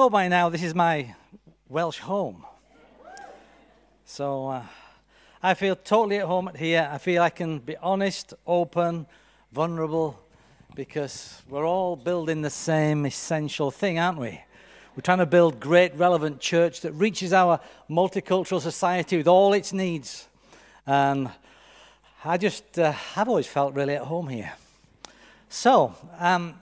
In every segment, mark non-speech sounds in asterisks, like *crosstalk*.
know by now this is my Welsh home. So uh, I feel totally at home here. I feel I can be honest, open, vulnerable, because we're all building the same essential thing, aren't we? We're trying to build great, relevant church that reaches our multicultural society with all its needs. And I just, uh, I've always felt really at home here. So, um,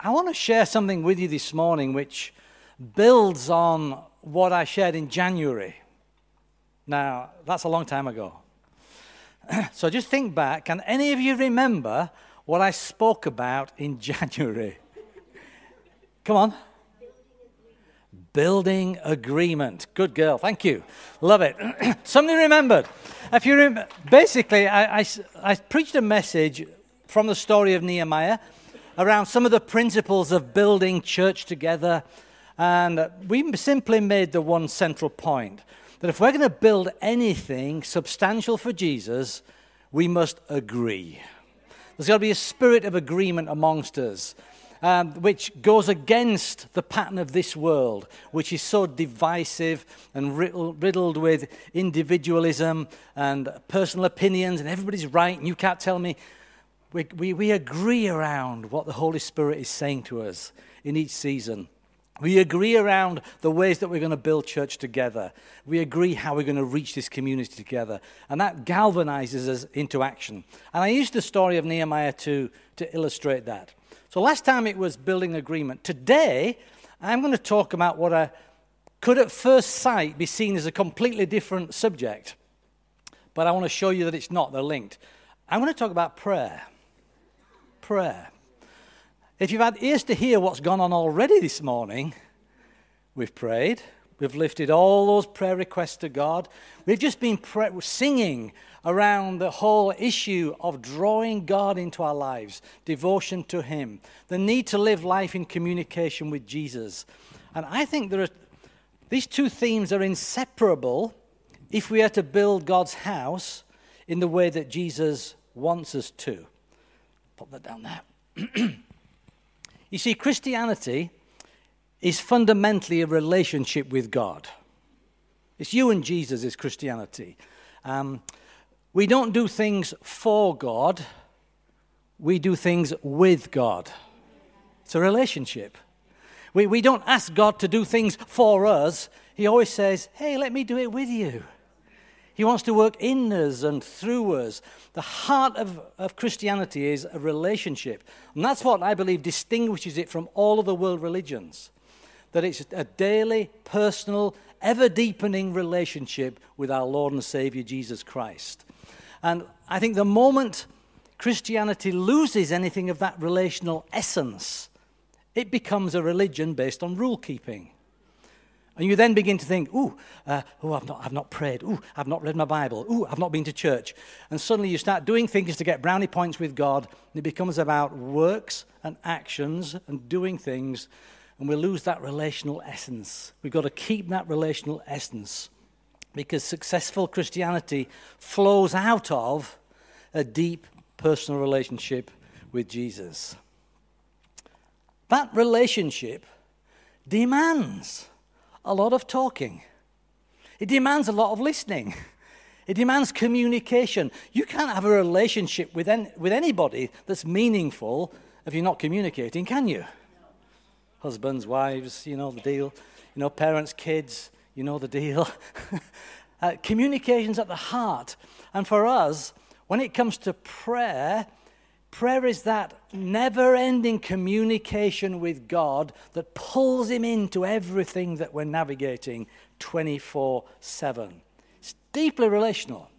I want to share something with you this morning which builds on what I shared in January. Now, that's a long time ago. *clears throat* so just think back. Can any of you remember what I spoke about in *laughs* January? Come on. Building agreement. Good girl. Thank you. Love it. *clears throat* Somebody remembered. If you rem- basically, I, I, I preached a message from the story of Nehemiah around some of the principles of building church together. And we simply made the one central point that if we're going to build anything substantial for Jesus, we must agree. There's got to be a spirit of agreement amongst us. Um, which goes against the pattern of this world, which is so divisive and riddled with individualism and personal opinions, and everybody's right, and you can't tell me we, we, we agree around what the Holy Spirit is saying to us in each season. We agree around the ways that we're going to build church together. We agree how we're going to reach this community together. And that galvanizes us into action. And I used the story of Nehemiah to, to illustrate that. So last time it was building agreement. Today, I'm going to talk about what I could at first sight be seen as a completely different subject. But I want to show you that it's not. They're linked. I'm going to talk about prayer prayer. If you've had ears to hear what's gone on already this morning, we've prayed. We've lifted all those prayer requests to God. We've just been singing around the whole issue of drawing God into our lives, devotion to Him, the need to live life in communication with Jesus. And I think there are, these two themes are inseparable if we are to build God's house in the way that Jesus wants us to. Put that down there. *clears throat* you see, Christianity is fundamentally a relationship with God. It's you and Jesus is Christianity. Um, we don't do things for God, we do things with God. It's a relationship. We, we don't ask God to do things for us. He always says, Hey, let me do it with you. He wants to work in us and through us. The heart of, of Christianity is a relationship. And that's what I believe distinguishes it from all of the world religions. That it's a daily, personal, ever deepening relationship with our Lord and Savior Jesus Christ. And I think the moment Christianity loses anything of that relational essence, it becomes a religion based on rule keeping. And you then begin to think, ooh, uh, oh, I've not, I've not prayed. Ooh, I've not read my Bible. Ooh, I've not been to church. And suddenly you start doing things to get brownie points with God, and it becomes about works and actions and doing things, and we lose that relational essence. We've got to keep that relational essence because successful Christianity flows out of a deep personal relationship with Jesus. That relationship demands a lot of talking. It demands a lot of listening. It demands communication. You can't have a relationship with, any, with anybody that's meaningful if you're not communicating, can you? Husbands, wives, you know the deal. You know, parents, kids, you know the deal. *laughs* uh, communication's at the heart. And for us, when it comes to prayer, Prayer is that never ending communication with God that pulls Him into everything that we're navigating 24 7. It's deeply relational,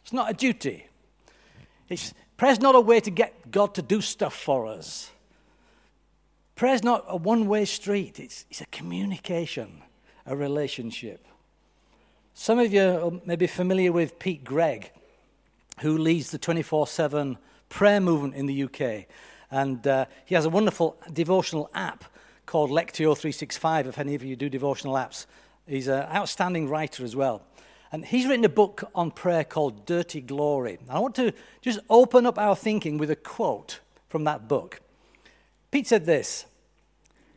it's not a duty. It's, prayer's not a way to get God to do stuff for us. Prayer's not a one way street, it's, it's a communication, a relationship. Some of you may be familiar with Pete Greig, who leads the 24 7 prayer movement in the UK. And uh, he has a wonderful devotional app called Lectio 365, if any of you do devotional apps. He's an outstanding writer as well. And he's written a book on prayer called Dirty Glory. I want to just open up our thinking with a quote from that book. Pete said this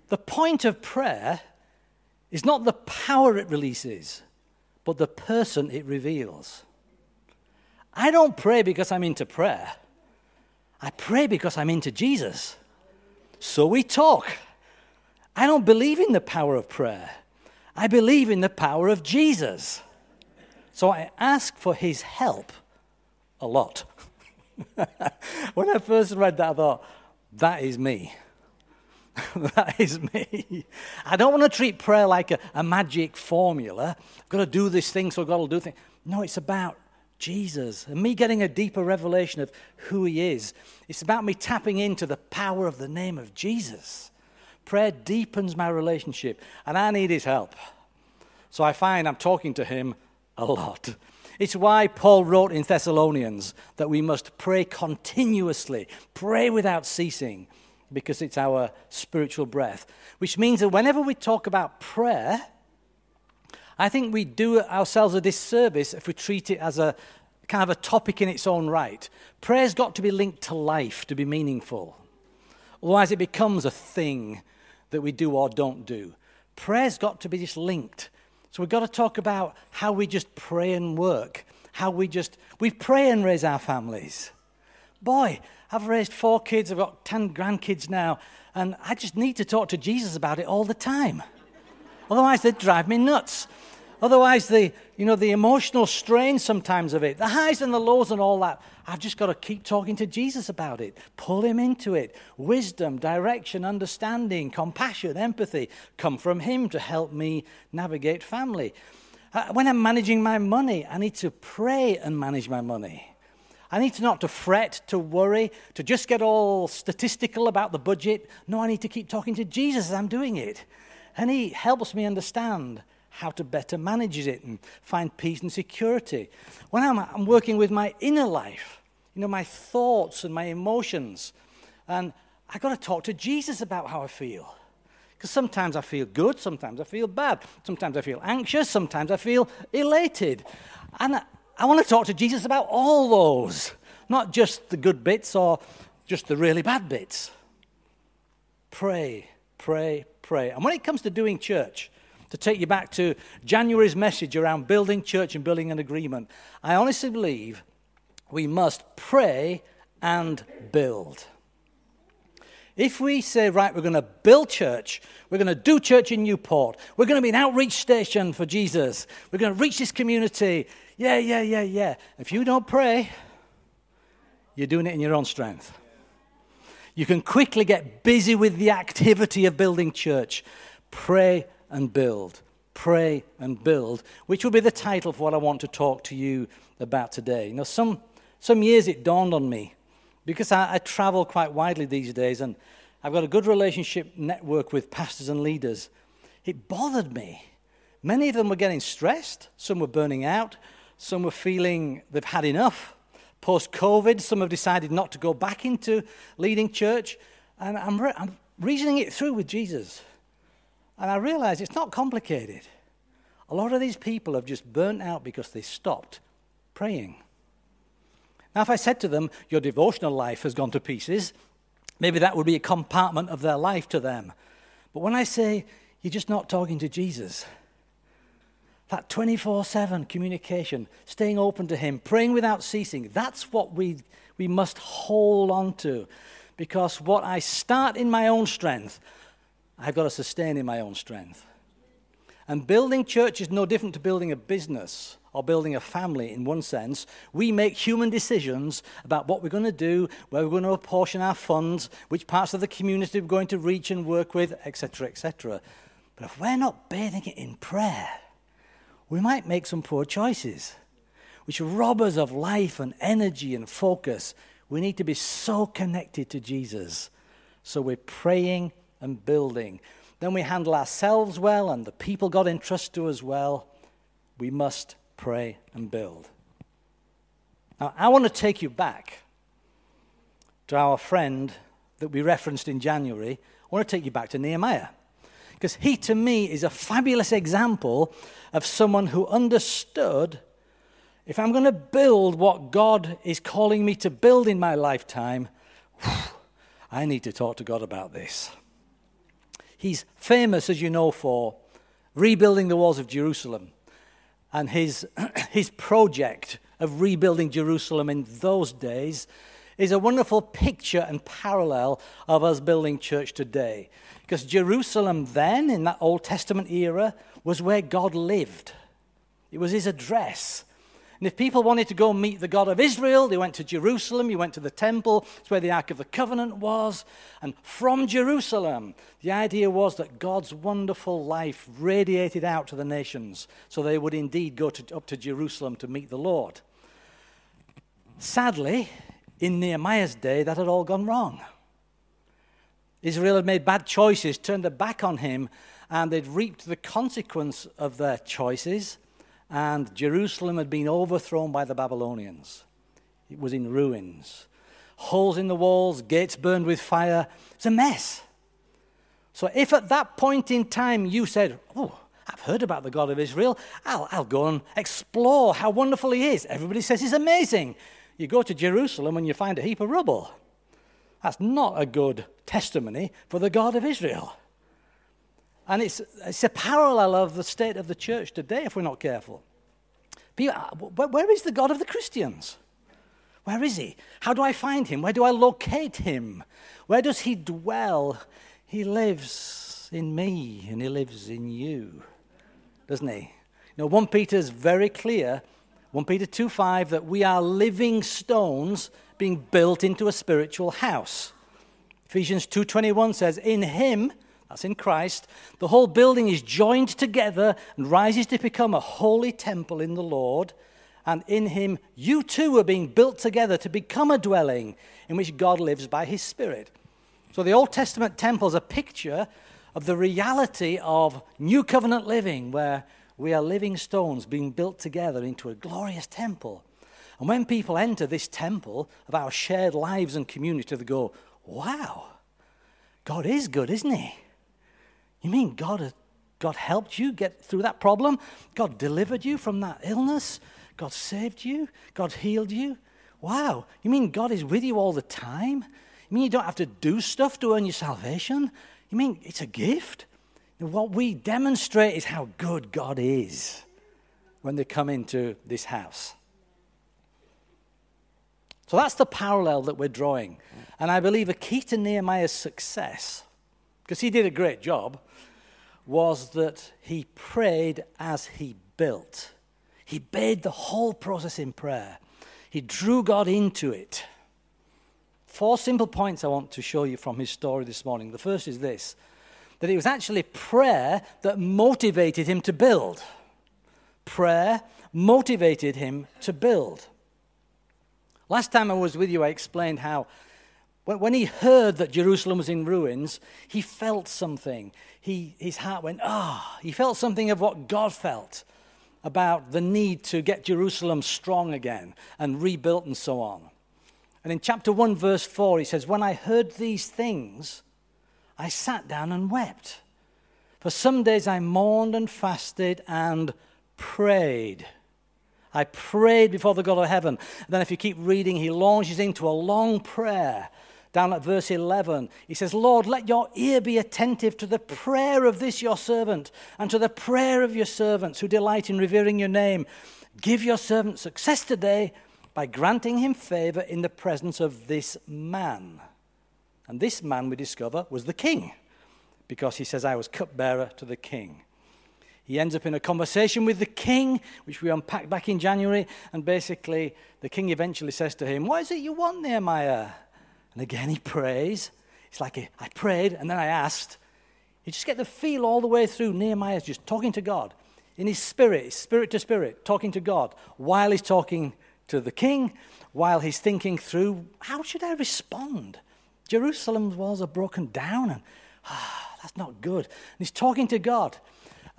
The point of prayer is not the power it releases, but the person it reveals. I don't pray because I'm into prayer. I pray because I'm into Jesus. So we talk. I don't believe in the power of prayer. I believe in the power of Jesus. So I ask for his help a lot. *laughs* when I first read that, I thought, that is me. *laughs* that is me. I don't want to treat prayer like a, a magic formula. I've got to do this thing, so got to do things. No, it's about Jesus and me getting a deeper revelation of who He is. It's about me tapping into the power of the name of Jesus. Prayer deepens my relationship, and I need His help. So I find I'm talking to Him a lot. It's why Paul wrote in Thessalonians that we must pray continuously, pray without ceasing, because it's our spiritual breath. Which means that whenever we talk about prayer, I think we do ourselves a disservice if we treat it as a kind of a topic in its own right. Prayer's got to be linked to life to be meaningful. Otherwise, it becomes a thing that we do or don't do. Prayer's got to be just linked. So we've got to talk about how we just pray and work, how we just we pray and raise our families. Boy, I've raised four kids, I've got 10 grandkids now, and I just need to talk to Jesus about it all the time. Otherwise, they'd drive me nuts. Otherwise, the, you know, the emotional strain sometimes of it, the highs and the lows and all that, I've just got to keep talking to Jesus about it. Pull him into it. Wisdom, direction, understanding, compassion, empathy come from him to help me navigate family. Uh, when I'm managing my money, I need to pray and manage my money. I need to not to fret, to worry, to just get all statistical about the budget. No, I need to keep talking to Jesus as I'm doing it. And he helps me understand how to better manage it and find peace and security. When I'm, I'm working with my inner life, you know, my thoughts and my emotions, and I've got to talk to Jesus about how I feel. Because sometimes I feel good, sometimes I feel bad, sometimes I feel anxious, sometimes I feel elated. And I, I want to talk to Jesus about all those, not just the good bits or just the really bad bits. Pray, pray, pray. And when it comes to doing church, to take you back to January's message around building church and building an agreement, I honestly believe we must pray and build. If we say, right, we're going to build church, we're going to do church in Newport, we're going to be an outreach station for Jesus, we're going to reach this community, yeah, yeah, yeah, yeah. If you don't pray, you're doing it in your own strength. You can quickly get busy with the activity of building church. Pray and build. Pray and build, which will be the title for what I want to talk to you about today. Now, some, some years it dawned on me because I, I travel quite widely these days and I've got a good relationship network with pastors and leaders. It bothered me. Many of them were getting stressed, some were burning out, some were feeling they've had enough. Post COVID, some have decided not to go back into leading church. And I'm, re- I'm reasoning it through with Jesus. And I realize it's not complicated. A lot of these people have just burnt out because they stopped praying. Now, if I said to them, Your devotional life has gone to pieces, maybe that would be a compartment of their life to them. But when I say, You're just not talking to Jesus, that 24 7 communication, staying open to Him, praying without ceasing, that's what we, we must hold on to. Because what I start in my own strength, I've got to sustain in my own strength. And building church is no different to building a business or building a family in one sense. We make human decisions about what we're going to do, where we're going to apportion our funds, which parts of the community we're going to reach and work with, etc., etc. But if we're not bathing it in prayer, we might make some poor choices, which rob us of life and energy and focus. We need to be so connected to Jesus. So we're praying and building. Then we handle ourselves well and the people God entrusts to us well. We must pray and build. Now, I want to take you back to our friend that we referenced in January. I want to take you back to Nehemiah. Because he, to me, is a fabulous example of someone who understood if I'm going to build what God is calling me to build in my lifetime, *sighs* I need to talk to God about this. He's famous, as you know, for rebuilding the walls of Jerusalem. And his, *clears throat* his project of rebuilding Jerusalem in those days is a wonderful picture and parallel of us building church today. Because Jerusalem then, in that Old Testament era, was where God lived, it was his address. And if people wanted to go meet the God of Israel, they went to Jerusalem, you went to the temple, it's where the Ark of the Covenant was. And from Jerusalem, the idea was that God's wonderful life radiated out to the nations, so they would indeed go to, up to Jerusalem to meet the Lord. Sadly, in Nehemiah's day, that had all gone wrong. Israel had made bad choices, turned their back on him, and they'd reaped the consequence of their choices and Jerusalem had been overthrown by the Babylonians. It was in ruins. Holes in the walls, gates burned with fire. It's a mess. So, if at that point in time you said, Oh, I've heard about the God of Israel, I'll, I'll go and explore how wonderful he is. Everybody says he's amazing. You go to Jerusalem and you find a heap of rubble. That's not a good testimony for the God of Israel. And it's, it's a parallel of the state of the church today if we're not careful. Uh, where is the God of the Christians? Where is he? How do I find him? Where do I locate him? Where does he dwell? He lives in me and he lives in you, doesn't he? You know, 1 Peter is very clear, 1 Peter 2 5, that we are living stones being built into a spiritual house. Ephesians 2:21 says, "In him that's in Christ. The whole building is joined together and rises to become a holy temple in the Lord. And in him, you too are being built together to become a dwelling in which God lives by his Spirit. So the Old Testament temple is a picture of the reality of new covenant living, where we are living stones being built together into a glorious temple. And when people enter this temple of our shared lives and community, they go, wow, God is good, isn't he? You mean God, God helped you get through that problem? God delivered you from that illness? God saved you? God healed you? Wow. You mean God is with you all the time? You mean you don't have to do stuff to earn your salvation? You mean it's a gift? What we demonstrate is how good God is when they come into this house. So that's the parallel that we're drawing. And I believe a key to Nehemiah's success, because he did a great job, was that he prayed as he built. He bade the whole process in prayer. He drew God into it. Four simple points I want to show you from his story this morning. The first is this that it was actually prayer that motivated him to build. Prayer motivated him to build. Last time I was with you, I explained how when he heard that Jerusalem was in ruins, he felt something he, his heart went, ah, oh. he felt something of what God felt about the need to get Jerusalem strong again and rebuilt and so on. And in chapter 1, verse 4, he says, When I heard these things, I sat down and wept. For some days I mourned and fasted and prayed. I prayed before the God of heaven. And then, if you keep reading, he launches into a long prayer down at verse 11, he says, Lord, let your ear be attentive to the prayer of this your servant and to the prayer of your servants who delight in revering your name. Give your servant success today by granting him favor in the presence of this man. And this man, we discover, was the king, because he says, I was cupbearer to the king. He ends up in a conversation with the king, which we unpacked back in January, and basically the king eventually says to him, What is it you want, Nehemiah? And again, he prays. It's like I prayed and then I asked. You just get the feel all the way through. Nehemiah's just talking to God in his spirit, spirit to spirit, talking to God while he's talking to the king, while he's thinking through how should I respond? Jerusalem's walls are broken down and ah, that's not good. And he's talking to God.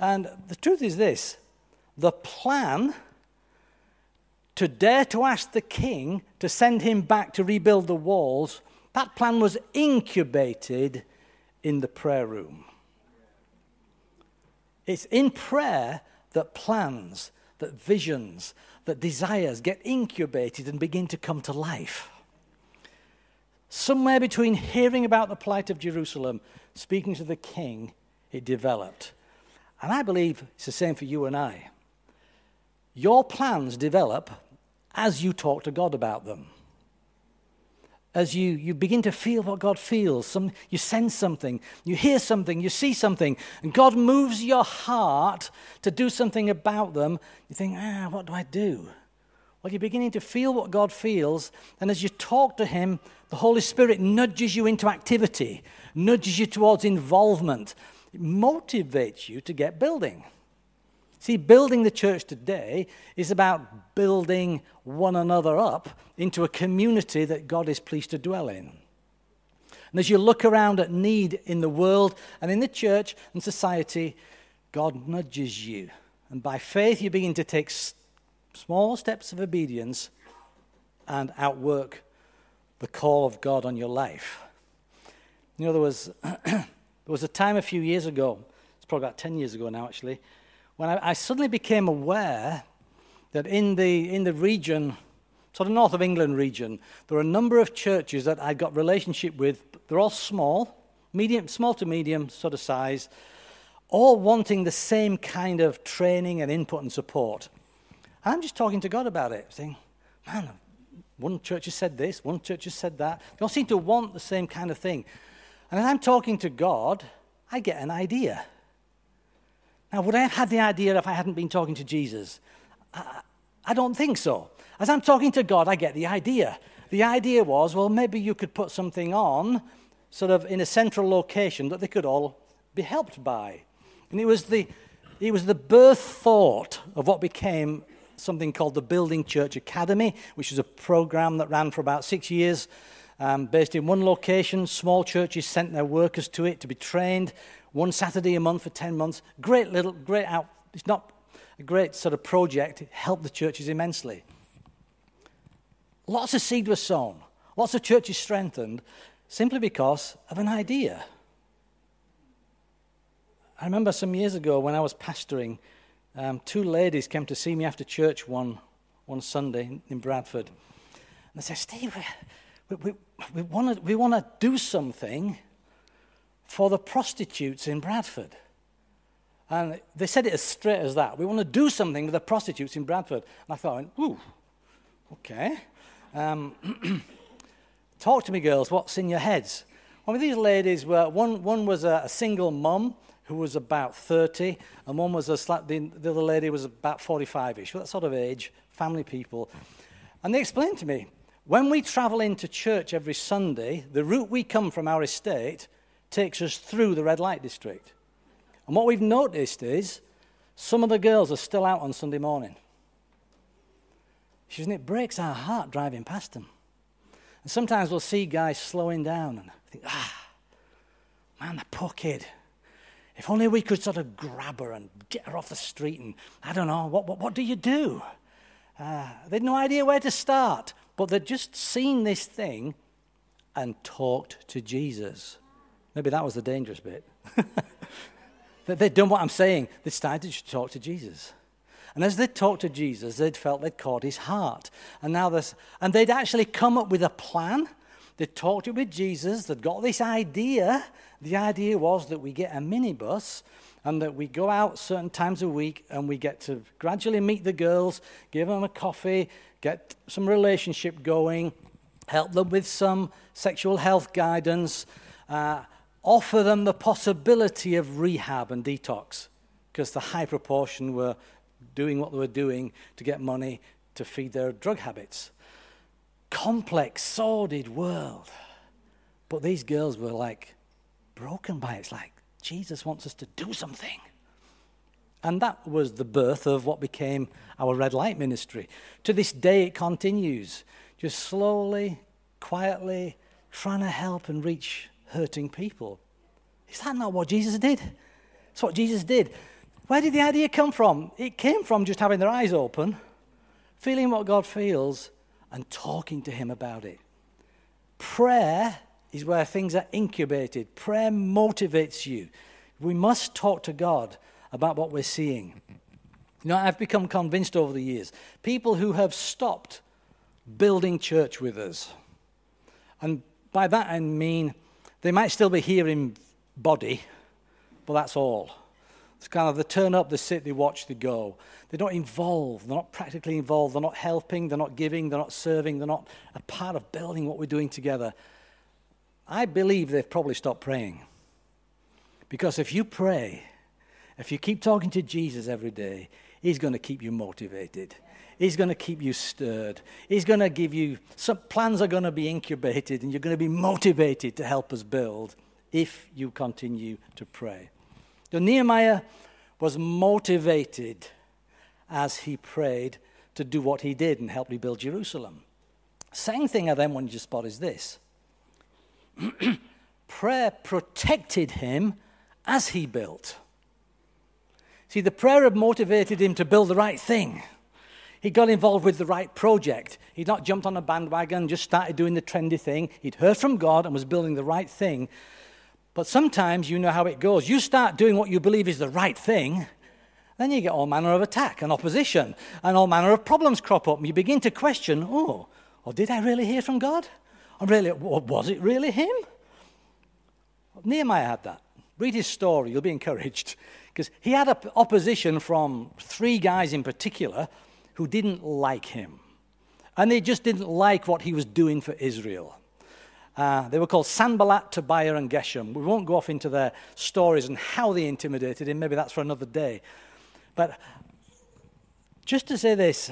And the truth is this the plan to dare to ask the king to send him back to rebuild the walls, that plan was incubated in the prayer room. It's in prayer that plans, that visions, that desires get incubated and begin to come to life. somewhere between hearing about the plight of Jerusalem, speaking to the king, it developed. And I believe it's the same for you and I. Your plans develop as you talk to God about them. As you, you begin to feel what God feels, some, you sense something, you hear something, you see something, and God moves your heart to do something about them, you think, ah, what do I do? Well, you're beginning to feel what God feels, and as you talk to Him, the Holy Spirit nudges you into activity, nudges you towards involvement, it motivates you to get building. See, building the church today is about building one another up into a community that God is pleased to dwell in. And as you look around at need in the world and in the church and society, God nudges you. And by faith, you begin to take small steps of obedience and outwork the call of God on your life. In other was, *clears throat* there was a time a few years ago, it's probably about 10 years ago now, actually, when I, I suddenly became aware that in the, in the region, sort of north of England region, there were a number of churches that I got relationship with. They're all small, medium, small to medium sort of size, all wanting the same kind of training and input and support. I'm just talking to God about it, saying, man, one church has said this, one church has said that. They all seem to want the same kind of thing. And as I'm talking to God, I get an idea. Now, would I have had the idea if I hadn't been talking to Jesus? I, I don't think so. As I'm talking to God, I get the idea. The idea was, well, maybe you could put something on, sort of in a central location that they could all be helped by. And it was the, it was the birth thought of what became something called the Building Church Academy, which was a program that ran for about six years, um, based in one location. Small churches sent their workers to it to be trained one Saturday a month for 10 months. Great little, great out. It's not a great sort of project. It helped the churches immensely. Lots of seed was sown. Lots of churches strengthened simply because of an idea. I remember some years ago when I was pastoring, um, two ladies came to see me after church one, one Sunday in Bradford. And they said, Steve, we, we, want to do something for the prostitutes in Bradford. And they said it as straight as that. We want to do something with the prostitutes in Bradford. And I thought, ooh, okay. Um, *clears throat* talk to me, girls. What's in your heads? Well, these ladies were one, one was a, a single mum who was about 30, and one was a the, the other lady was about 45 ish, that sort of age, family people. And they explained to me when we travel into church every Sunday, the route we come from our estate takes us through the red light district. And what we've noticed is some of the girls are still out on Sunday morning. She says, it breaks our heart driving past them. And sometimes we'll see guys slowing down and think, ah, man, the poor kid. If only we could sort of grab her and get her off the street and, I don't know, what, what, what do you do? Uh, they'd no idea where to start, but they'd just seen this thing and talked to Jesus. Maybe that was the dangerous bit. *laughs* they'd done what I'm saying. They started to talk to Jesus. And as they talked to Jesus, they'd felt they'd caught his heart. And now this, and they'd actually come up with a plan. They talked it with Jesus. They'd got this idea. The idea was that we get a minibus and that we go out certain times a week and we get to gradually meet the girls, give them a coffee, get some relationship going, help them with some sexual health guidance. Uh, offer them the possibility of rehab and detox because the high proportion were doing what they were doing to get money to feed their drug habits. Complex, sordid world. But these girls were like broken by it. It's like Jesus wants us to do something. And that was the birth of what became our red light ministry. To this day, it continues, just slowly, quietly, trying to help and reach hurting people. Is that not what Jesus did? It's what Jesus did. Where did the idea come from? It came from just having their eyes open, feeling what God feels, and talking to Him about it. Prayer is where things are incubated, prayer motivates you. We must talk to God about what we're seeing. You know, I've become convinced over the years people who have stopped building church with us and by that I mean they might still be here in body, but that's all. It's kind of they turn up, they sit, they watch, they go. They're not involved. They're not practically involved. They're not helping. They're not giving. They're not serving. They're not a part of building what we're doing together. I believe they've probably stopped praying. Because if you pray, if you keep talking to Jesus every day, He's going to keep you motivated. He's going to keep you stirred. He's going to give you some plans are going to be incubated, and you're going to be motivated to help us build if you continue to pray. So Nehemiah was motivated as he prayed to do what he did and help rebuild Jerusalem. Same thing I then want you to spot is this *clears throat* prayer protected him as he built. See, the prayer had motivated him to build the right thing. He got involved with the right project. He'd not jumped on a bandwagon, just started doing the trendy thing. He'd heard from God and was building the right thing. But sometimes you know how it goes. You start doing what you believe is the right thing, then you get all manner of attack and opposition, and all manner of problems crop up. And you begin to question, oh, or did I really hear from God? Or really, was it really him? Nehemiah had that. Read his story, you'll be encouraged. Because he had opposition from three guys in particular who didn't like him. And they just didn't like what he was doing for Israel. Uh, they were called Sanballat, Tobiah, and Geshem. We won't go off into their stories and how they intimidated him. Maybe that's for another day. But just to say this,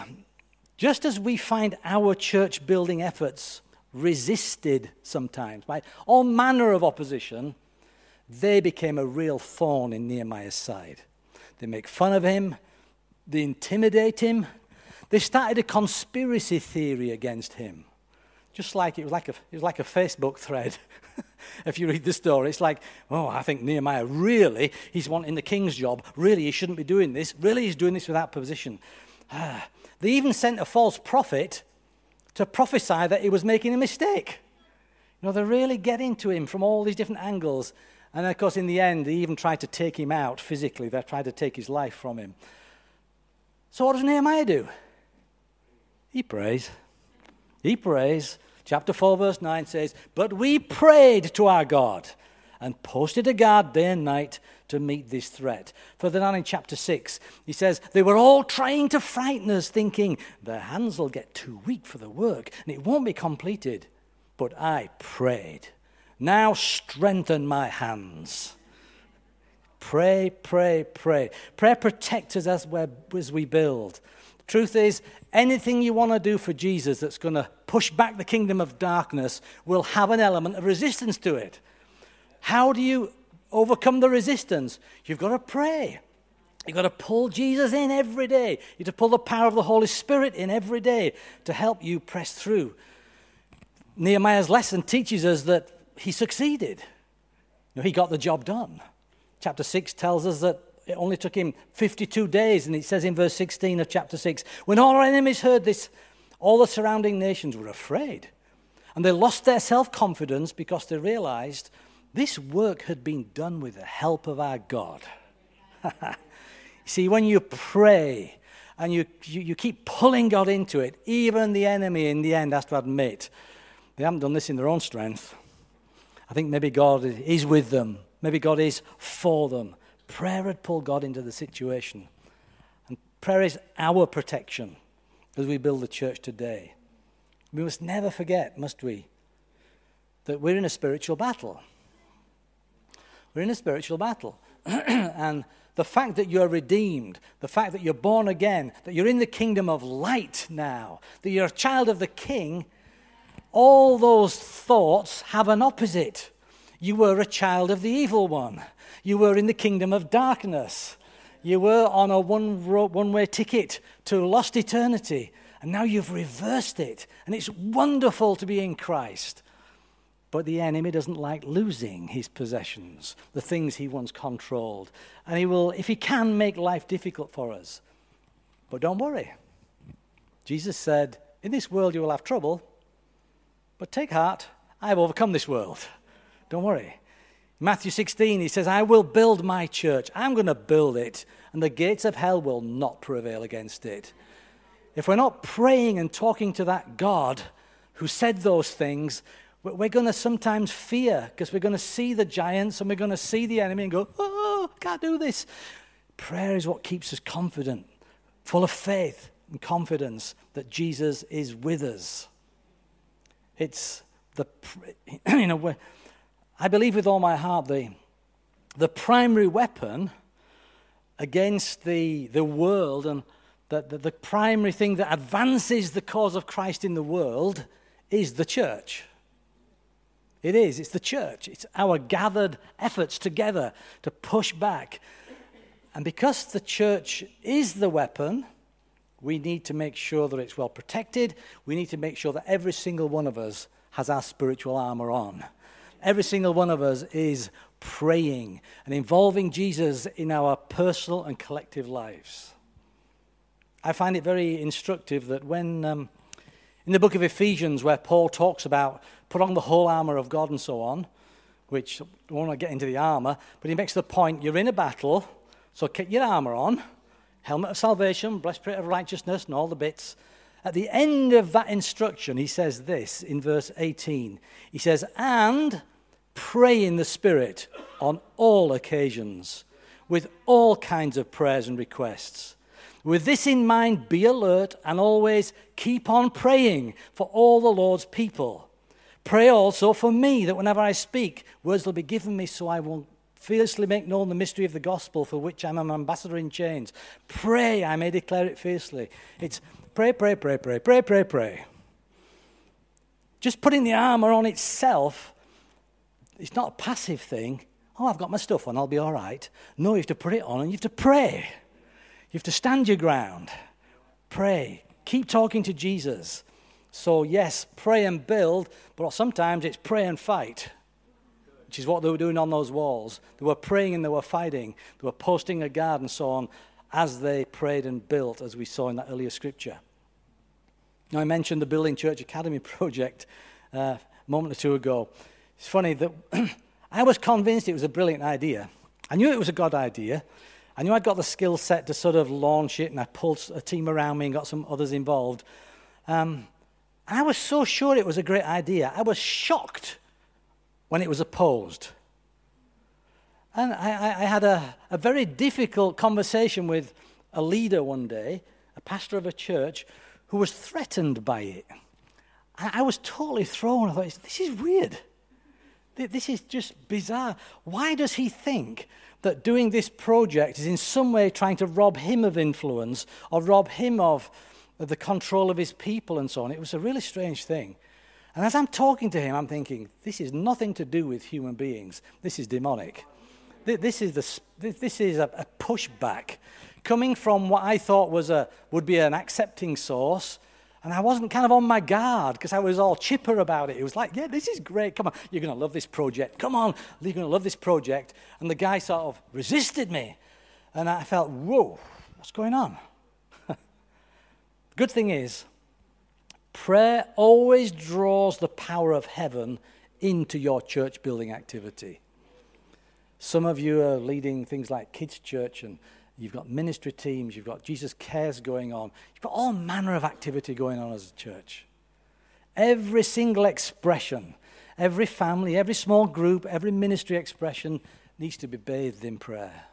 just as we find our church building efforts resisted sometimes by all manner of opposition, they became a real thorn in Nehemiah's side. They make fun of him, they intimidate him, they started a conspiracy theory against him. Just like it was like a, it was like a Facebook thread. *laughs* if you read the story, it's like, oh, I think Nehemiah really, he's wanting the king's job. Really, he shouldn't be doing this. Really, he's doing this without position. Ah. They even sent a false prophet to prophesy that he was making a mistake. You know, they're really getting to him from all these different angles. And of course, in the end, they even tried to take him out physically. They tried to take his life from him. So, what does Nehemiah do? He prays. He prays. Chapter 4, verse 9 says, But we prayed to our God and posted a guard day and night to meet this threat. Further down in chapter 6, he says, They were all trying to frighten us, thinking, Their hands will get too weak for the work and it won't be completed. But I prayed, Now strengthen my hands. Pray, pray, pray. Prayer protects us as, as we build. Truth is, anything you want to do for Jesus that's going to push back the kingdom of darkness will have an element of resistance to it. How do you overcome the resistance? You've got to pray. You've got to pull Jesus in every day. You've got to pull the power of the Holy Spirit in every day to help you press through. Nehemiah's lesson teaches us that he succeeded. You know, he got the job done. Chapter 6 tells us that it only took him 52 days, and it says in verse 16 of chapter 6 when all our enemies heard this, all the surrounding nations were afraid. And they lost their self confidence because they realized this work had been done with the help of our God. *laughs* See, when you pray and you, you, you, keep pulling God into it, even the enemy in the end has to admit they haven't done this in their own strength. I think maybe God is with them, maybe God is for them. Prayer had pulled God into the situation. And prayer is our protection as we build the church today. We must never forget, must we, that we're in a spiritual battle. We're in a spiritual battle. *clears throat* and the fact that you're redeemed, the fact that you're born again, that you're in the kingdom of light now, that you're a child of the king, all those thoughts have an opposite. You were a child of the evil one. You were in the kingdom of darkness. You were on a one, one way ticket to lost eternity. And now you've reversed it. And it's wonderful to be in Christ. But the enemy doesn't like losing his possessions, the things he once controlled. And he will, if he can, make life difficult for us. But don't worry. Jesus said, In this world you will have trouble, but take heart, I have overcome this world. Don't worry. Matthew 16, he says, I will build my church. I'm going to build it, and the gates of hell will not prevail against it. If we're not praying and talking to that God who said those things, We're going to sometimes fear because we're going to see the giants and we're going to see the enemy and go, oh, can't do this. Prayer is what keeps us confident, full of faith and confidence that Jesus is with us. It's the, a *clears throat* way, I believe with all my heart the, the primary weapon against the, the world and the, the, the primary thing that advances the cause of Christ in the world is the church. It is. It's the church. It's our gathered efforts together to push back. And because the church is the weapon, we need to make sure that it's well protected. We need to make sure that every single one of us has our spiritual armor on. Every single one of us is praying and involving Jesus in our personal and collective lives. I find it very instructive that when um, in the book of Ephesians, where Paul talks about put on the whole armor of God and so on, which I want get into the armor, but he makes the point you're in a battle, so get your armor on, helmet of salvation, breastplate of righteousness, and all the bits. At the end of that instruction, he says this in verse 18. He says, And pray in the Spirit on all occasions, with all kinds of prayers and requests. With this in mind, be alert and always keep on praying for all the Lord's people. Pray also for me that whenever I speak, words will be given me so I will fiercely make known the mystery of the gospel for which I'm an ambassador in chains. Pray, I may declare it fiercely. It's pray, pray, pray, pray, pray, pray, pray. Just putting the armor on itself, it's not a passive thing. Oh, I've got my stuff on, I'll be all right. No, you have to put it on and you have to pray. You have to stand your ground. Pray. Keep talking to Jesus. So, yes, pray and build, but sometimes it's pray and fight, which is what they were doing on those walls. They were praying and they were fighting. They were posting a guard and so on as they prayed and built, as we saw in that earlier scripture. Now, I mentioned the Building Church Academy *laughs* project uh, a moment or two ago. It's funny that *clears throat* I was convinced it was a brilliant idea. I knew it was a God idea. I knew I'd got the skill set to sort of launch it, and I pulled a team around me and got some others involved. Um, and I was so sure it was a great idea. I was shocked when it was opposed. And I, I had a, a very difficult conversation with a leader one day, a pastor of a church, who was threatened by it. I, I was totally thrown. I thought, this is weird. This is just bizarre. Why does he think that doing this project is in some way trying to rob him of influence or rob him of the control of his people and so on. It was a really strange thing. And as I'm talking to him, I'm thinking, this is nothing to do with human beings. This is demonic. This is, the, this is a, pushback coming from what I thought was a, would be an accepting source and I wasn't kind of on my guard because I was all chipper about it. It was like, yeah, this is great. Come on, you're going to love this project. Come on, you're going to love this project. And the guy sort of resisted me. And I felt, whoa, what's going on? Good thing is, prayer always draws the power of heaven into your church building activity. Some of you are leading things like kids' church and You've got ministry teams, you've got Jesus Cares going on, you've got all manner of activity going on as a church. Every single expression, every family, every small group, every ministry expression needs to be bathed in prayer.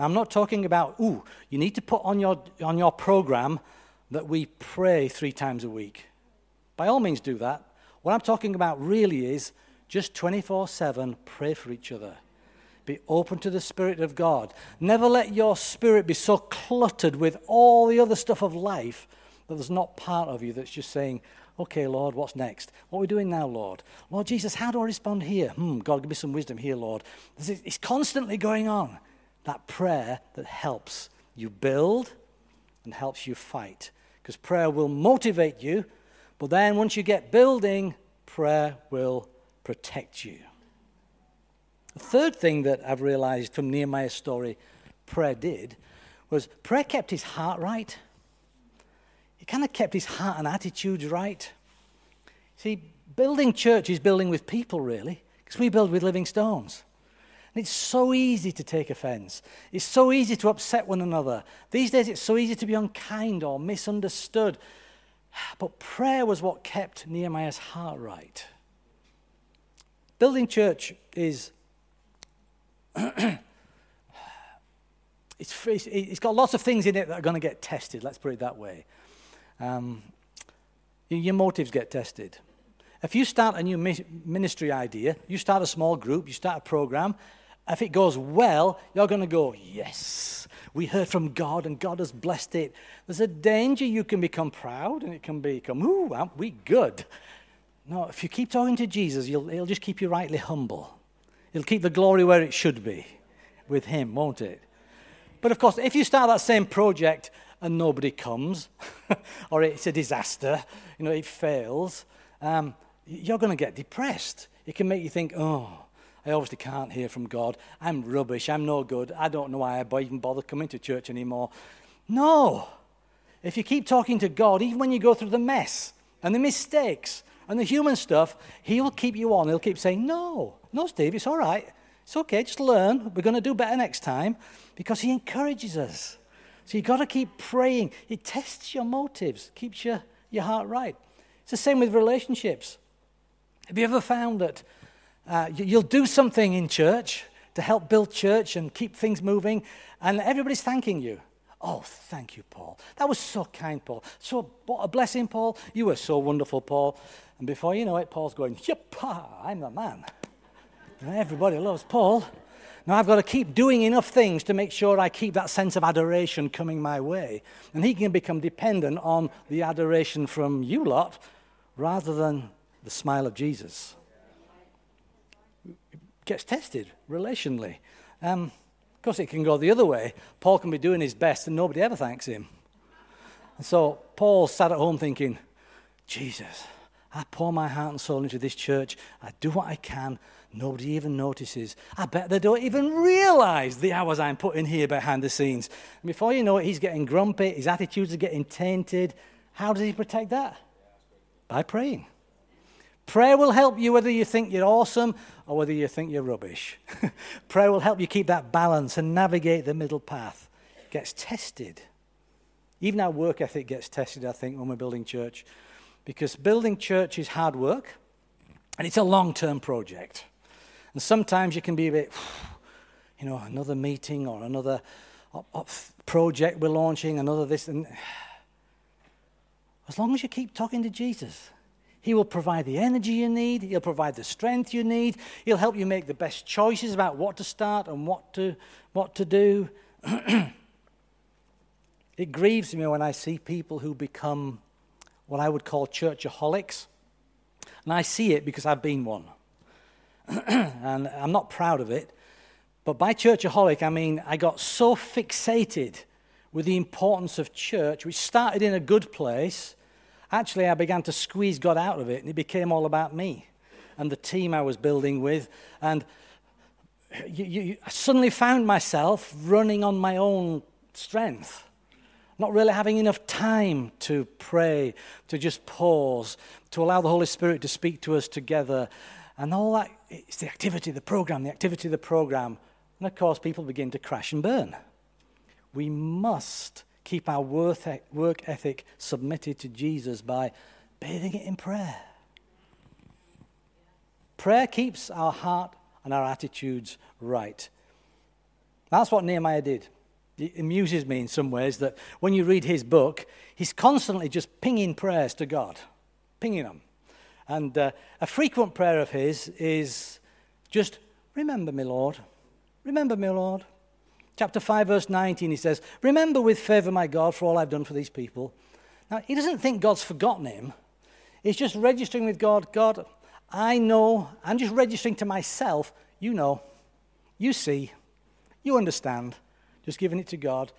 And I'm not talking about, ooh, you need to put on your, on your program that we pray three times a week. By all means, do that. What I'm talking about really is just 24 7 pray for each other. Be open to the Spirit of God. Never let your spirit be so cluttered with all the other stuff of life that there's not part of you that's just saying, Okay, Lord, what's next? What are we doing now, Lord? Lord Jesus, how do I respond here? Hmm, God, give me some wisdom here, Lord. It's constantly going on. That prayer that helps you build and helps you fight. Because prayer will motivate you, but then once you get building, prayer will protect you. The third thing that I've realized from Nehemiah's story, prayer did, was prayer kept his heart right. He kind of kept his heart and attitudes right. See, building church is building with people, really, because we build with living stones. And it's so easy to take offense. It's so easy to upset one another. These days, it's so easy to be unkind or misunderstood. But prayer was what kept Nehemiah's heart right. Building church is. *clears throat* it's, it's got lots of things in it that are going to get tested, let's put it that way. Um, your motives get tested. If you start a new ministry idea, you start a small group, you start a program, if it goes well, you're going to go, Yes, we heard from God and God has blessed it. There's a danger you can become proud and it can become, Ooh, aren't we good? No, if you keep talking to Jesus, he'll just keep you rightly humble. He'll keep the glory where it should be with Him, won't it? But of course, if you start that same project and nobody comes, *laughs* or it's a disaster, you know, it fails, um, you're going to get depressed. It can make you think, oh, I obviously can't hear from God. I'm rubbish. I'm no good. I don't know why I even bother coming to church anymore. No. If you keep talking to God, even when you go through the mess and the mistakes and the human stuff, He will keep you on. He'll keep saying, No, no, Steve, it's all right. It's okay, just learn. We're going to do better next time because He encourages us. So you've got to keep praying. It tests your motives, keeps your, your heart right. It's the same with relationships. Have you ever found that uh, you'll do something in church to help build church and keep things moving, and everybody's thanking you? Oh, thank you, Paul. That was so kind, Paul. So, what a blessing, Paul. You were so wonderful, Paul. And before you know it, Paul's going, Yep, I'm the man. And everybody loves Paul. Now I've got to keep doing enough things to make sure I keep that sense of adoration coming my way. And he can become dependent on the adoration from you lot rather than the smile of Jesus. Gets tested relationally. Um, of course, it can go the other way. Paul can be doing his best and nobody ever thanks him. And so Paul sat at home thinking, Jesus, I pour my heart and soul into this church. I do what I can. Nobody even notices. I bet they don't even realize the hours I'm putting here behind the scenes. And before you know it, he's getting grumpy. His attitudes are getting tainted. How does he protect that? By praying. Prayer will help you whether you think you're awesome or whether you think you're rubbish. *laughs* Prayer will help you keep that balance and navigate the middle path. It gets tested. Even our work ethic gets tested, I think, when we're building church. Because building church is hard work and it's a long term project. And sometimes you can be a bit, *sighs* you know, another meeting or another project we're launching, another this. And *sighs* as long as you keep talking to Jesus, he will provide the energy you need. He'll provide the strength you need. He'll help you make the best choices about what to start and what to, what to do. *clears throat* it grieves me when I see people who become what I would call churchaholics. And I see it because I've been one. *clears throat* and I'm not proud of it. But by churchaholic, I mean I got so fixated with the importance of church, which started in a good place Actually, I began to squeeze God out of it, and it became all about me and the team I was building with. And you, you, I suddenly found myself running on my own strength, not really having enough time to pray, to just pause, to allow the Holy Spirit to speak to us together. And all that, it's the activity, the program, the activity, the program. And of course, people begin to crash and burn. We must keep our work ethic submitted to Jesus by bathing it in prayer. Prayer keeps our heart and our attitudes right. That's what Nehemiah did. It amuses me in some ways that when you read his book, he's constantly just pinging prayers to God, pinging them. And uh, a frequent prayer of his is just, Remember me, Lord. Remember me, Lord. Chapter 5, verse 19, he says, Remember with favor, my God, for all I've done for these people. Now, he doesn't think God's forgotten him. He's just registering with God God, I know, I'm just registering to myself, you know, you see, you understand, just giving it to God.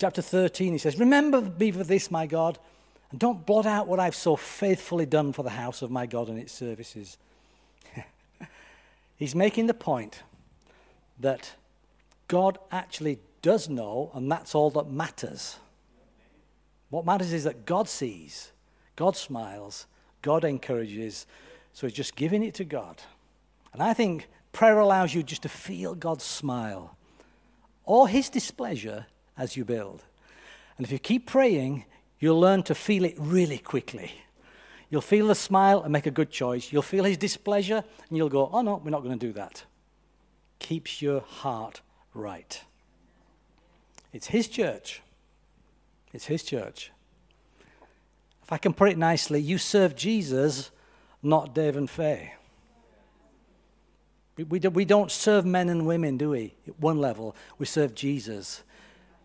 Chapter 13, he says, Remember me for this, my God, and don't blot out what I've so faithfully done for the house of my God and its services. *laughs* He's making the point that God actually does know, and that's all that matters. What matters is that God sees, God smiles, God encourages. So he's just giving it to God. And I think prayer allows you just to feel God's smile or his displeasure as you build. And if you keep praying, you'll learn to feel it really quickly. You'll feel the smile and make a good choice. You'll feel his displeasure and you'll go, oh no, we're not going to do that. Keeps your heart right. It's his church. It's his church. If I can put it nicely, you serve Jesus, not Dave and Faye. We, we, do, we don't serve men and women, do we? At one level, we serve Jesus.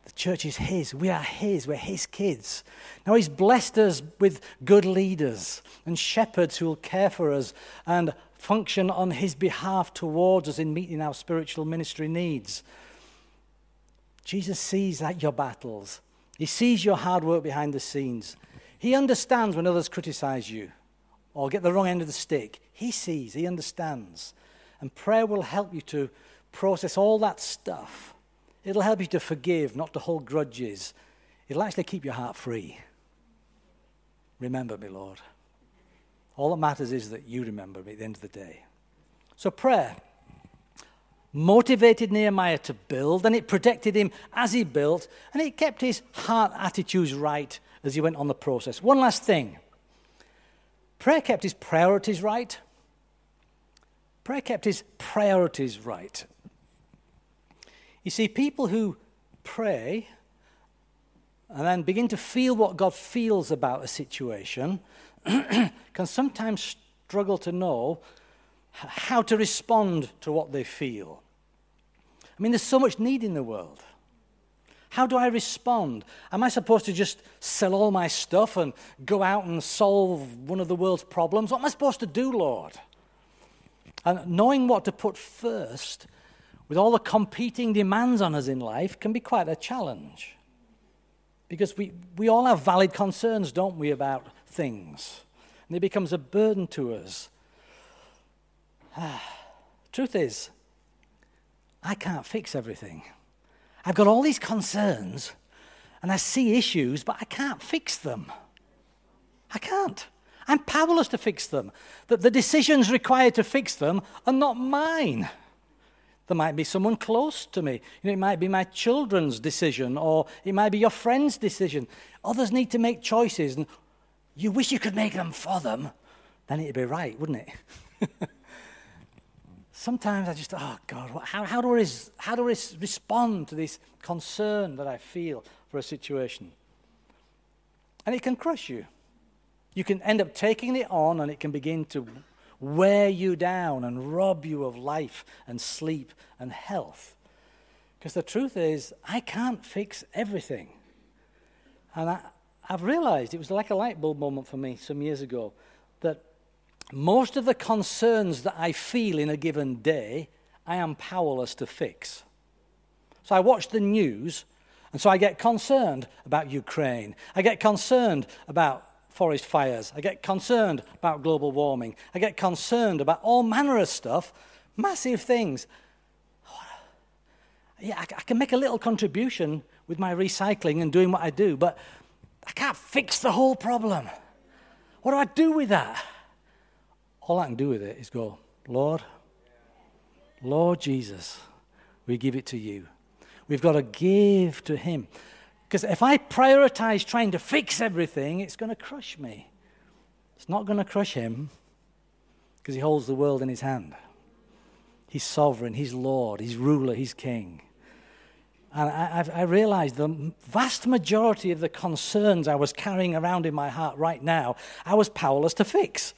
The church is His. We are His. We're His kids. Now, He's blessed us with good leaders and shepherds who will care for us and function on His behalf towards us in meeting our spiritual ministry needs. Jesus sees that your battles, He sees your hard work behind the scenes. He understands when others criticize you or get the wrong end of the stick. He sees, He understands. And prayer will help you to process all that stuff. It'll help you to forgive, not to hold grudges. It'll actually keep your heart free. Remember me, Lord. All that matters is that you remember me at the end of the day. So, prayer motivated Nehemiah to build, and it protected him as he built, and it kept his heart attitudes right as he went on the process. One last thing prayer kept his priorities right. Prayer kept his priorities right. You see, people who pray and then begin to feel what God feels about a situation *clears throat* can sometimes struggle to know how to respond to what they feel. I mean, there's so much need in the world. How do I respond? Am I supposed to just sell all my stuff and go out and solve one of the world's problems? What am I supposed to do, Lord? And knowing what to put first with all the competing demands on us in life can be quite a challenge. Because we, we all have valid concerns, don't we, about things. And it becomes a burden to us. Ah, truth is, I can't fix everything. I've got all these concerns and I see issues, but I can't fix them. I can't. I'm powerless to fix them. That the decisions required to fix them are not mine. There might be someone close to me. You know, it might be my children's decision, or it might be your friend's decision. Others need to make choices, and you wish you could make them for them. Then it'd be right, wouldn't it? *laughs* Sometimes I just, oh God, how, how, do I, how do I respond to this concern that I feel for a situation? And it can crush you. You can end up taking it on and it can begin to wear you down and rob you of life and sleep and health. Because the truth is, I can't fix everything. And I, have realized, it was like a light bulb moment for me some years ago, that most of the concerns that I feel in a given day, I am powerless to fix. So I watch the news, and so I get concerned about Ukraine. I get concerned about forest fires. I get concerned about global warming. I get concerned about all manner of stuff, massive things. Yeah, I, I can make a little contribution with my recycling and doing what I do, but I can't fix the whole problem. What do I do with that? All I can do with it is go, Lord, Lord Jesus, we give it to you. We've got to give to Him. Because if I prioritize trying to fix everything, it's going to crush me. It's not going to crush him because he holds the world in his hand. He's sovereign, he's Lord, he's ruler, he's king. And I, I, realized the vast majority of the concerns I was carrying around in my heart right now, I was powerless to fix.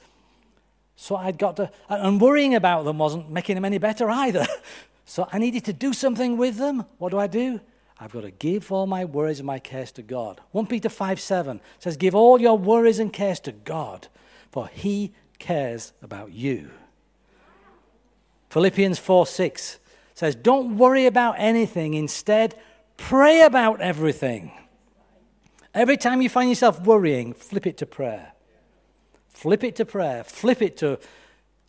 So I'd got to, and worrying about them wasn't making them any better either. *laughs* So I needed to do something with them. What do I do? I've got to give all my worries and my cares to God. 1 Peter 5 7 says, Give all your worries and cares to God, for he cares about you. Philippians 4 6 says, Don't worry about anything. Instead, pray about everything. Every time you find yourself worrying, flip it to prayer. Flip it to prayer. Flip it to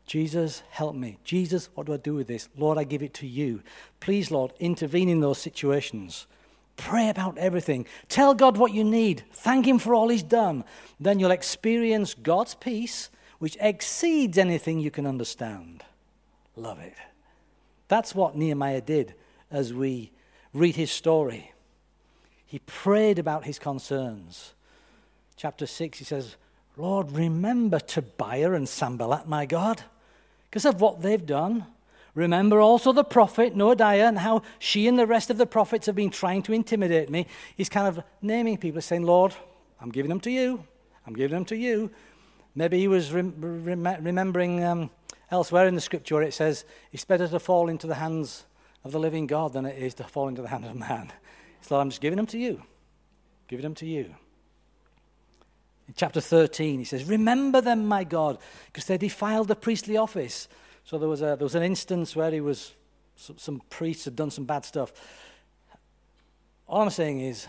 Jesus, help me. Jesus, what do I do with this? Lord, I give it to you. Please, Lord, intervene in those situations. Pray about everything. Tell God what you need. Thank Him for all He's done. Then you'll experience God's peace, which exceeds anything you can understand. Love it. That's what Nehemiah did as we read his story. He prayed about his concerns. chapter 6, he says, Lord, remember Tobiah and Sanballat, my God, because of what they've done. Remember also the prophet Noadiah and how she and the rest of the prophets have been trying to intimidate me. He's kind of naming people, saying, Lord, I'm giving them to you. I'm giving them to you. Maybe he was rem- rem- remembering um, elsewhere in the scripture it says, It's better to fall into the hands of the living God than it is to fall into the hand of man. So I'm just giving them to you. Giving them to you. In chapter 13, he says, Remember them, my God, because they defiled the priestly office. So there was, a, there was an instance where he was, some, some priests had done some bad stuff. All I'm saying is,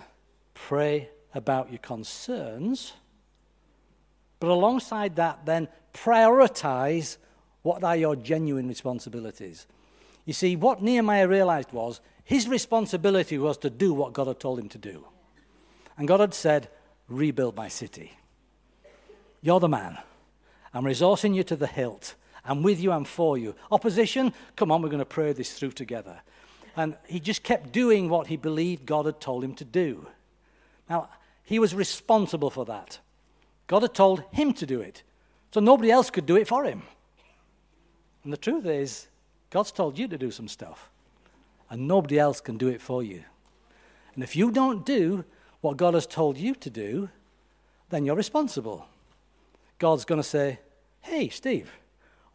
pray about your concerns, but alongside that, then prioritize what are your genuine responsibilities. You see, what Nehemiah realized was his responsibility was to do what God had told him to do. And God had said, Rebuild my city. You're the man. I'm resourcing you to the hilt. I'm with you, I'm for you. Opposition, come on, we're going to pray this through together. And he just kept doing what he believed God had told him to do. Now, he was responsible for that. God had told him to do it. So nobody else could do it for him. And the truth is, God's told you to do some stuff, and nobody else can do it for you. And if you don't do what God has told you to do, then you're responsible. God's going to say, Hey, Steve,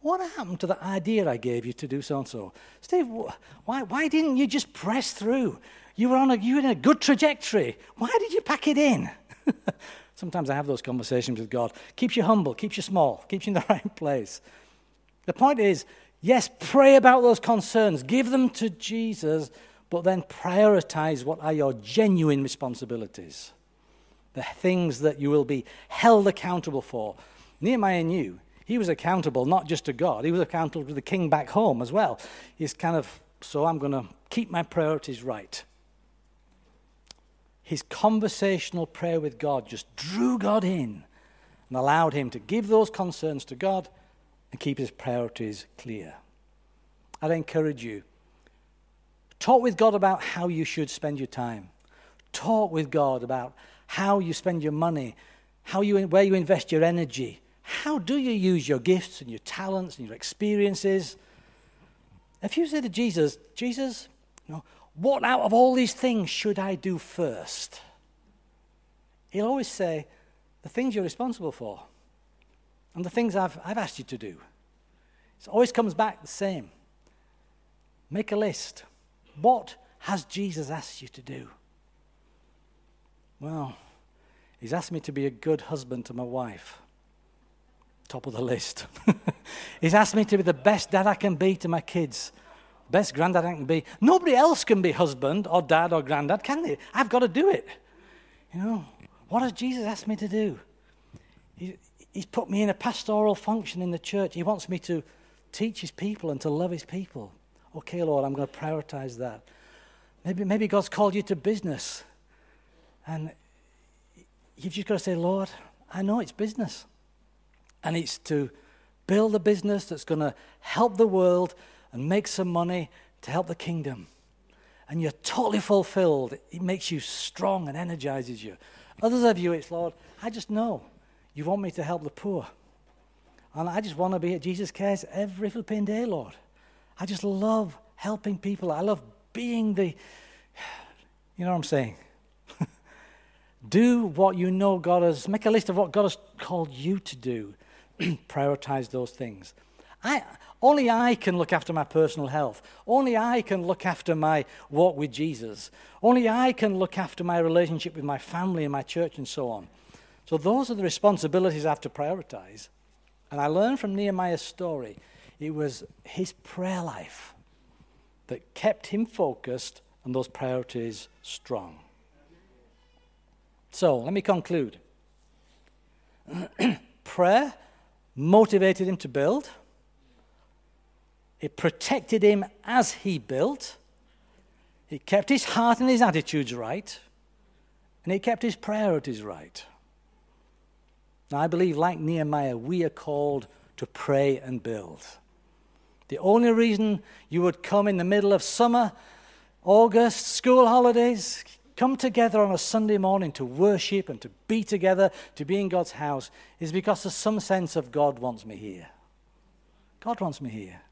what happened to the idea I gave you to do so and so? Steve, why, why didn't you just press through? You were, on a, you were in a good trajectory. Why did you pack it in? *laughs* Sometimes I have those conversations with God. Keeps you humble, keeps you small, *laughs* keeps you in the right place. The point is, yes, pray about those concerns, give them to Jesus, but then prioritize what are your genuine responsibilities, the things that you will be held accountable for. Nehemiah knew he was accountable not just to God, he was accountable to the king back home as well. He's kind of, so I'm going to keep my priorities right. His conversational prayer with God just drew God in and allowed him to give those concerns to God and keep his priorities clear. I'd encourage you talk with God about how you should spend your time. Talk with God about how you spend your money, how you, where you invest your energy, how do you use your gifts and your talents and your experiences? If you say to Jesus, Jesus, you know, what out of all these things should I do first? He'll always say, the things you're responsible for and the things I've, I've asked you to do. It always comes back the same. Make a list. What has Jesus asked you to do? Well, he's asked me to be a good husband to my wife top of the list. *laughs* He's asked me to be the best dad I can be to my kids, best granddad I can be. Nobody else can be husband or dad or granddad, can they? I've got to do it. You know, what has Jesus asked me to do? He, he's put me in a pastoral function in the church. He wants me to teach his people and to love his people. Okay, Lord, I'm going to prioritize that. Maybe, maybe God's called you to business. And you've just got to say, Lord, I know it's business and it's to build a business that's going to help the world and make some money to help the kingdom. And you're totally fulfilled. It makes you strong and energizes you. Others of you, it's Lord, I just know you want me to help the poor. And I just want to be at Jesus Cares every flipping day, Lord. I just love helping people. I love being the, you know what I'm saying? *laughs* do what you know God has, make a list of what God has called you to do. *clears throat* prioritize those things. I, only I can look after my personal health. Only I can look after my walk with Jesus. Only I can look after my relationship with my family and my church and so on. So, those are the responsibilities I have to prioritize. And I learned from Nehemiah's story, it was his prayer life that kept him focused and those priorities strong. So, let me conclude. *clears throat* prayer motivated him to build, it protected him as he built, it kept his heart and his attitudes right, and it kept his priorities right. Now, I believe, like Nehemiah, we are called to pray and build. The only reason you would come in the middle of summer, August, school holidays, come together on a Sunday morning to worship and to be together, to be in God's house, is because there's some sense of God wants me here. God wants me here.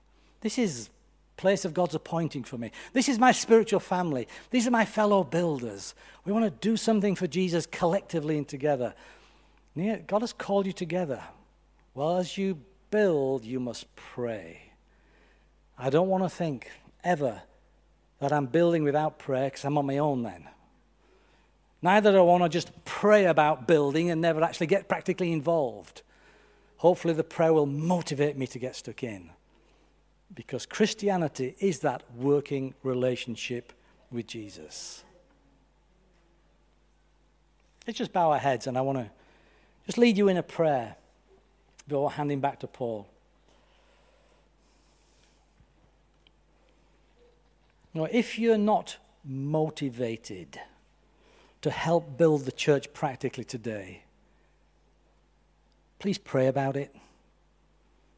This is place of God's appointing for me. This is my spiritual family. These are my fellow builders. We want to do something for Jesus collectively and together. God has called you together. Well, as you build, you must pray. I don't want to think ever that I'm building without prayer because I'm on my own then. Neither do I want to just pray about building and never actually get practically involved. Hopefully, the prayer will motivate me to get stuck in. Because Christianity is that working relationship with Jesus. Let's just bow our heads and I want to just lead you in a prayer before handing back to Paul. You know, if you're not motivated to help build the church practically today, please pray about it.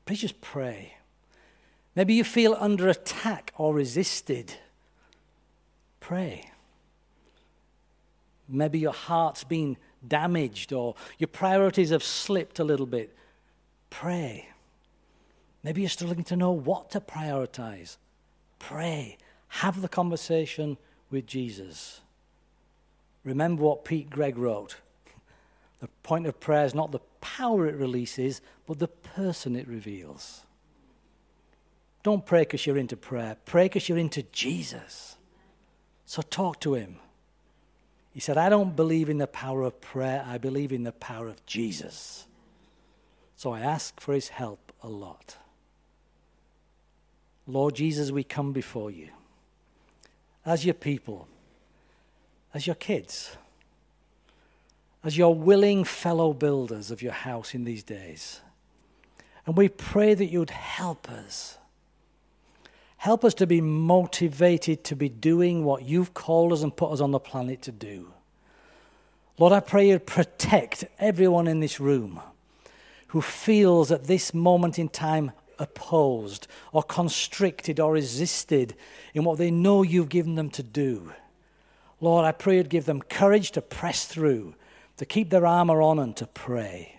Please just pray. Maybe you feel under attack or resisted. Pray. Maybe your heart's been damaged or your priorities have slipped a little bit. Pray. Maybe you're struggling to know what to prioritize. Pray. Have the conversation with Jesus. Remember what Pete Greig wrote. The point of prayer is not the power it releases, but the person it reveals. Don't pray because you're into prayer. Pray because you're into Jesus. So talk to him. He said, I don't believe in the power of prayer, I believe in the power of Jesus. So I ask for his help a lot. Lord Jesus, we come before you as your people, as your kids, as your willing fellow builders of your house in these days. And we pray that you'd help us Help us to be motivated to be doing what you've called us and put us on the planet to do. Lord, I pray you'd protect everyone in this room who feels at this moment in time opposed or constricted or resisted in what they know you've given them to do. Lord, I pray you'd give them courage to press through, to keep their armor on, and to pray.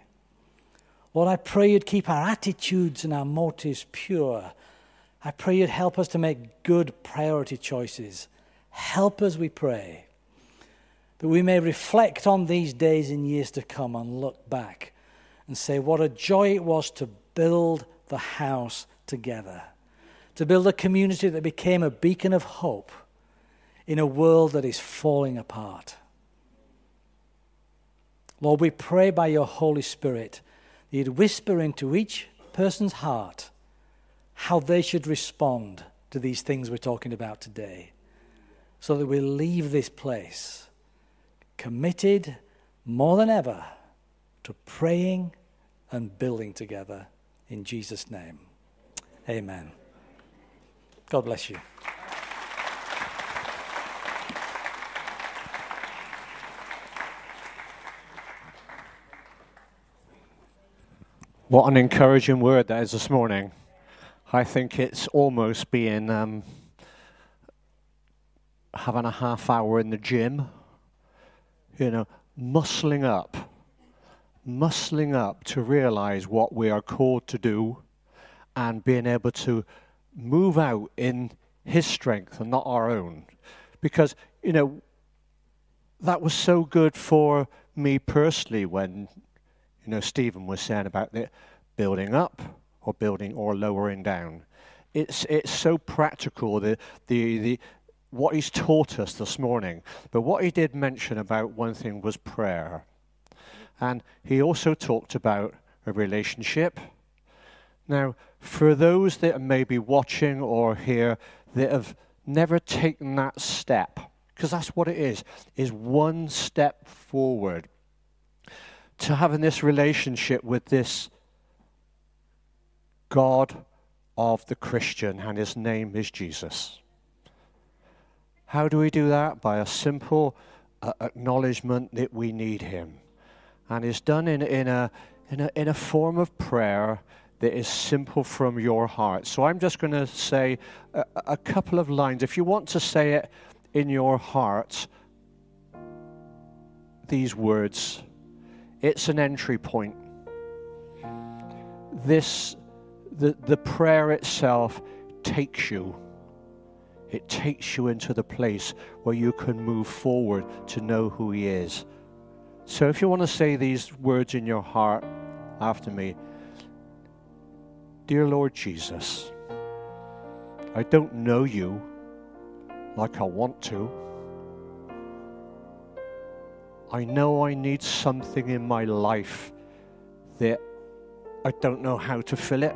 Lord, I pray you'd keep our attitudes and our motives pure I pray you'd help us to make good priority choices. Help us, we pray, that we may reflect on these days and years to come and look back and say, what a joy it was to build the house together, to build a community that became a beacon of hope in a world that is falling apart. Lord, we pray by your Holy Spirit that you'd whisper into each person's heart how they should respond to these things we're talking about today so that we leave this place committed more than ever to praying and building together in Jesus' name. Amen. God bless you. What an encouraging word that is this morning. I think it's almost being um, having a half hour in the gym, you know, muscling up, muscling up to realize what we are called to do and being able to move out in His strength and not our own. Because, you know, that was so good for me personally when, you know, Stephen was saying about the building up or building or lowering down. It's, it's so practical, the, the, the, what he's taught us this morning. But what he did mention about one thing was prayer. And he also talked about a relationship. Now, for those that may be watching or here that have never taken that step, because that's what it is, is one step forward to having this relationship with this God of the Christian, and his name is Jesus. How do we do that? By a simple uh, acknowledgement that we need him. And it's done in, in, a, in, a, in a form of prayer that is simple from your heart. So I'm just going to say a, a couple of lines. If you want to say it in your heart, these words, it's an entry point. This, the, the prayer itself takes you. It takes you into the place where you can move forward to know who He is. So if you want to say these words in your heart after me, Dear Lord Jesus, I don't know you like I want to. I know I need something in my life that I don't know how to fill it.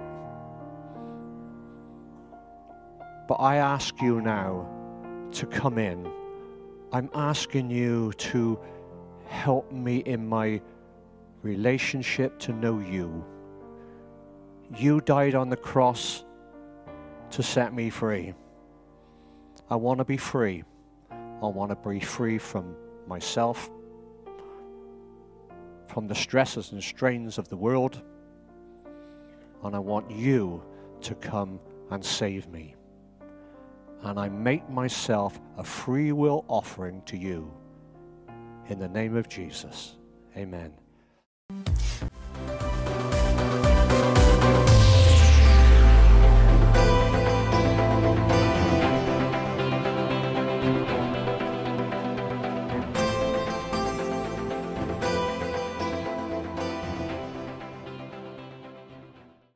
But I ask you now to come in. I'm asking you to help me in my relationship to know you. You died on the cross to set me free. I want to be free. I want to be free from myself, from the stresses and strains of the world, and I want you to come and save me. And I make myself a free will offering to you. In the name of Jesus. Amen.